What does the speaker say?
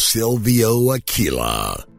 Silvio Aquila.